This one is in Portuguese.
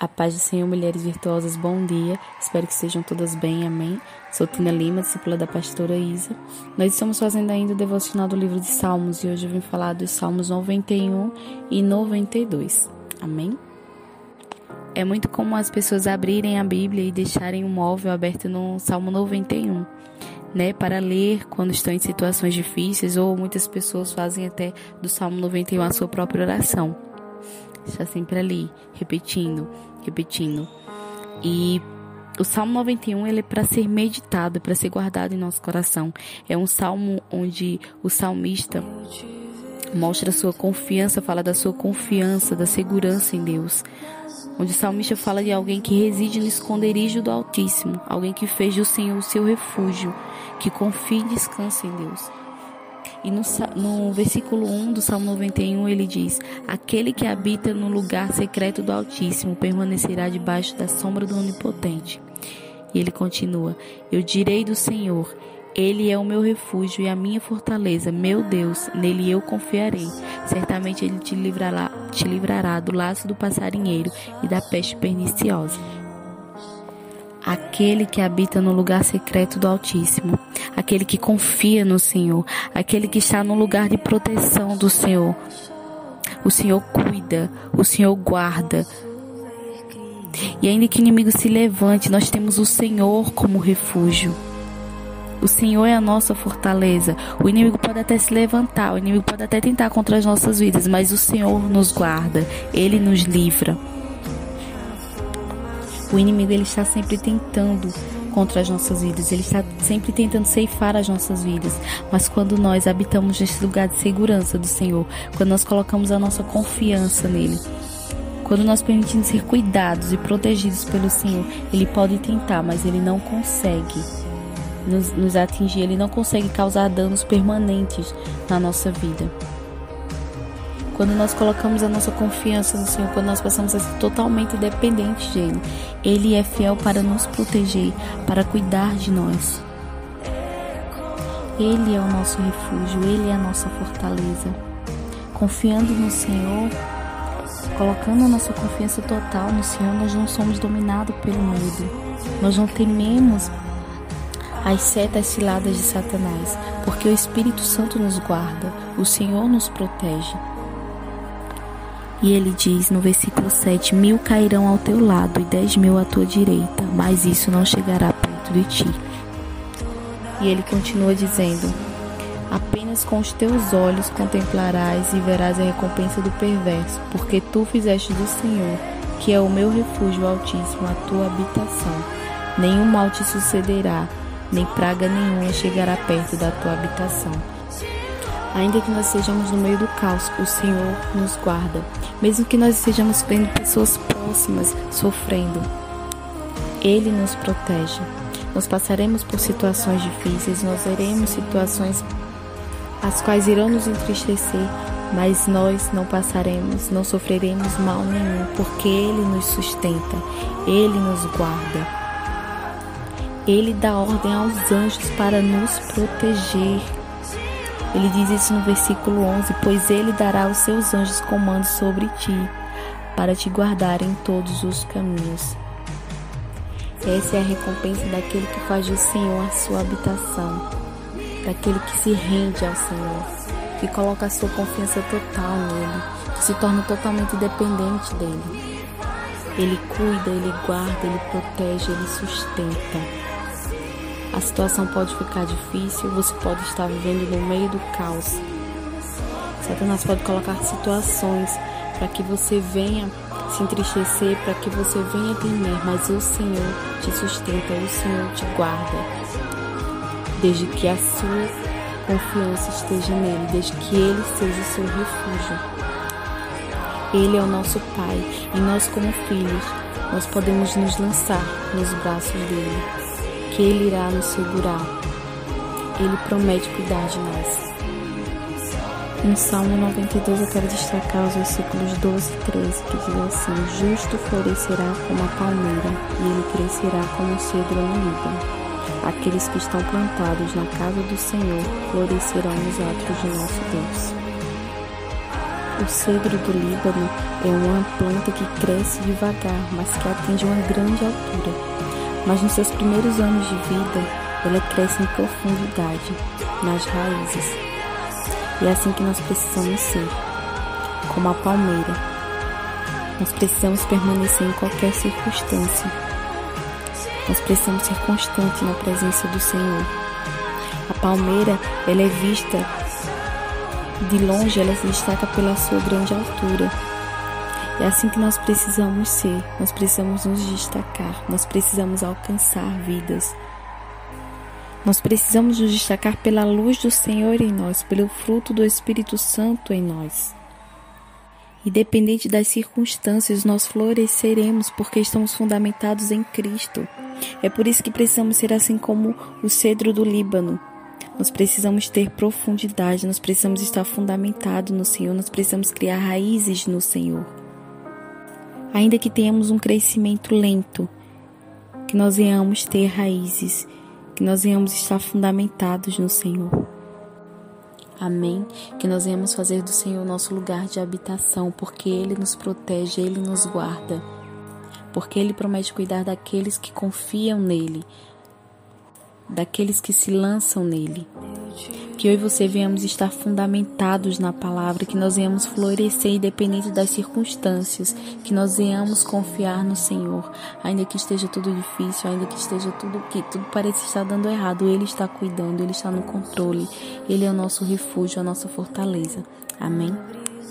A paz do Senhor, mulheres virtuosas, bom dia. Espero que estejam todas bem, amém. Sou Tina Lima, discípula da pastora Isa. Nós estamos fazendo ainda o devocional do livro de Salmos e hoje eu vim falar dos Salmos 91 e 92, amém. É muito comum as pessoas abrirem a Bíblia e deixarem o um móvel aberto no Salmo 91, né, para ler quando estão em situações difíceis, ou muitas pessoas fazem até do Salmo 91 a sua própria oração. Está sempre ali, repetindo, repetindo. E o Salmo 91 ele é para ser meditado, é para ser guardado em nosso coração. É um salmo onde o salmista mostra a sua confiança, fala da sua confiança, da segurança em Deus. Onde o salmista fala de alguém que reside no esconderijo do Altíssimo, alguém que fez do Senhor o seu refúgio, que confia e descansa em Deus. E no, no versículo 1 do Salmo 91 ele diz: Aquele que habita no lugar secreto do Altíssimo permanecerá debaixo da sombra do Onipotente. E ele continua: Eu direi do Senhor, ele é o meu refúgio e a minha fortaleza, meu Deus, nele eu confiarei. Certamente ele te livrará, te livrará do laço do passarinheiro e da peste perniciosa aquele que habita no lugar secreto do Altíssimo, aquele que confia no Senhor, aquele que está no lugar de proteção do Senhor. O Senhor cuida, o Senhor guarda. E ainda que o inimigo se levante, nós temos o Senhor como refúgio. O Senhor é a nossa fortaleza. O inimigo pode até se levantar, o inimigo pode até tentar contra as nossas vidas, mas o Senhor nos guarda, ele nos livra. O inimigo ele está sempre tentando contra as nossas vidas, ele está sempre tentando ceifar as nossas vidas. Mas quando nós habitamos nesse lugar de segurança do Senhor, quando nós colocamos a nossa confiança nele, quando nós permitimos ser cuidados e protegidos pelo Senhor, ele pode tentar, mas ele não consegue nos, nos atingir, ele não consegue causar danos permanentes na nossa vida. Quando nós colocamos a nossa confiança no Senhor, quando nós passamos a ser totalmente dependentes dele, ele é fiel para nos proteger, para cuidar de nós. Ele é o nosso refúgio, ele é a nossa fortaleza. Confiando no Senhor, colocando a nossa confiança total no Senhor, nós não somos dominados pelo medo. Nós não tememos as setas ciladas de Satanás, porque o Espírito Santo nos guarda, o Senhor nos protege. E ele diz no versículo 7: Mil cairão ao teu lado e dez mil à tua direita, mas isso não chegará perto de ti. E ele continua dizendo: Apenas com os teus olhos contemplarás e verás a recompensa do perverso, porque tu fizeste do Senhor, que é o meu refúgio altíssimo, a tua habitação. Nenhum mal te sucederá, nem praga nenhuma chegará perto da tua habitação. Ainda que nós estejamos no meio do caos, o Senhor nos guarda. Mesmo que nós estejamos vendo pessoas próximas sofrendo, Ele nos protege. Nós passaremos por situações difíceis, nós veremos situações as quais irão nos entristecer, mas nós não passaremos, não sofreremos mal nenhum, porque Ele nos sustenta, Ele nos guarda. Ele dá ordem aos anjos para nos proteger. Ele diz isso no versículo 11: Pois ele dará aos seus anjos comandos sobre ti, para te guardar em todos os caminhos. Essa é a recompensa daquele que faz do Senhor a sua habitação, daquele que se rende ao Senhor, que coloca a sua confiança total nele, que se torna totalmente dependente dele. Ele cuida, ele guarda, ele protege, ele sustenta. A situação pode ficar difícil, você pode estar vivendo no meio do caos. Satanás pode colocar situações para que você venha se entristecer, para que você venha temer, mas o Senhor te sustenta, o Senhor te guarda. Desde que a sua confiança esteja nele, desde que ele seja o seu refúgio. Ele é o nosso Pai e nós, como filhos, nós podemos nos lançar nos braços dele que Ele irá nos segurar. Ele promete cuidar de nós. No Salmo 92 eu quero destacar os versículos 12 e 13 que diz assim: Justo florescerá como a palmeira e ele crescerá como o cedro no Líbano. Aqueles que estão plantados na casa do Senhor florescerão nos atos de nosso Deus. O cedro do Líbano é uma planta que cresce devagar, mas que atinge uma grande altura. Mas nos seus primeiros anos de vida, ela cresce em profundidade, nas raízes. E é assim que nós precisamos ser, como a palmeira. Nós precisamos permanecer em qualquer circunstância. Nós precisamos ser constantes na presença do Senhor. A palmeira, ela é vista de longe, ela se destaca pela sua grande altura. É assim que nós precisamos ser. Nós precisamos nos destacar. Nós precisamos alcançar vidas. Nós precisamos nos destacar pela luz do Senhor em nós, pelo fruto do Espírito Santo em nós. Independente das circunstâncias, nós floresceremos porque estamos fundamentados em Cristo. É por isso que precisamos ser assim como o cedro do Líbano, nós precisamos ter profundidade, nós precisamos estar fundamentados no Senhor, nós precisamos criar raízes no Senhor. Ainda que tenhamos um crescimento lento, que nós venhamos ter raízes, que nós venhamos estar fundamentados no Senhor. Amém. Que nós venhamos fazer do Senhor nosso lugar de habitação, porque Ele nos protege, Ele nos guarda. Porque Ele promete cuidar daqueles que confiam nele daqueles que se lançam nele. Que eu e você venhamos estar fundamentados na palavra, que nós venhamos florescer independente das circunstâncias, que nós venhamos confiar no Senhor, ainda que esteja tudo difícil, ainda que esteja tudo que tudo pareça estar dando errado, ele está cuidando, ele está no controle. Ele é o nosso refúgio, a nossa fortaleza. Amém.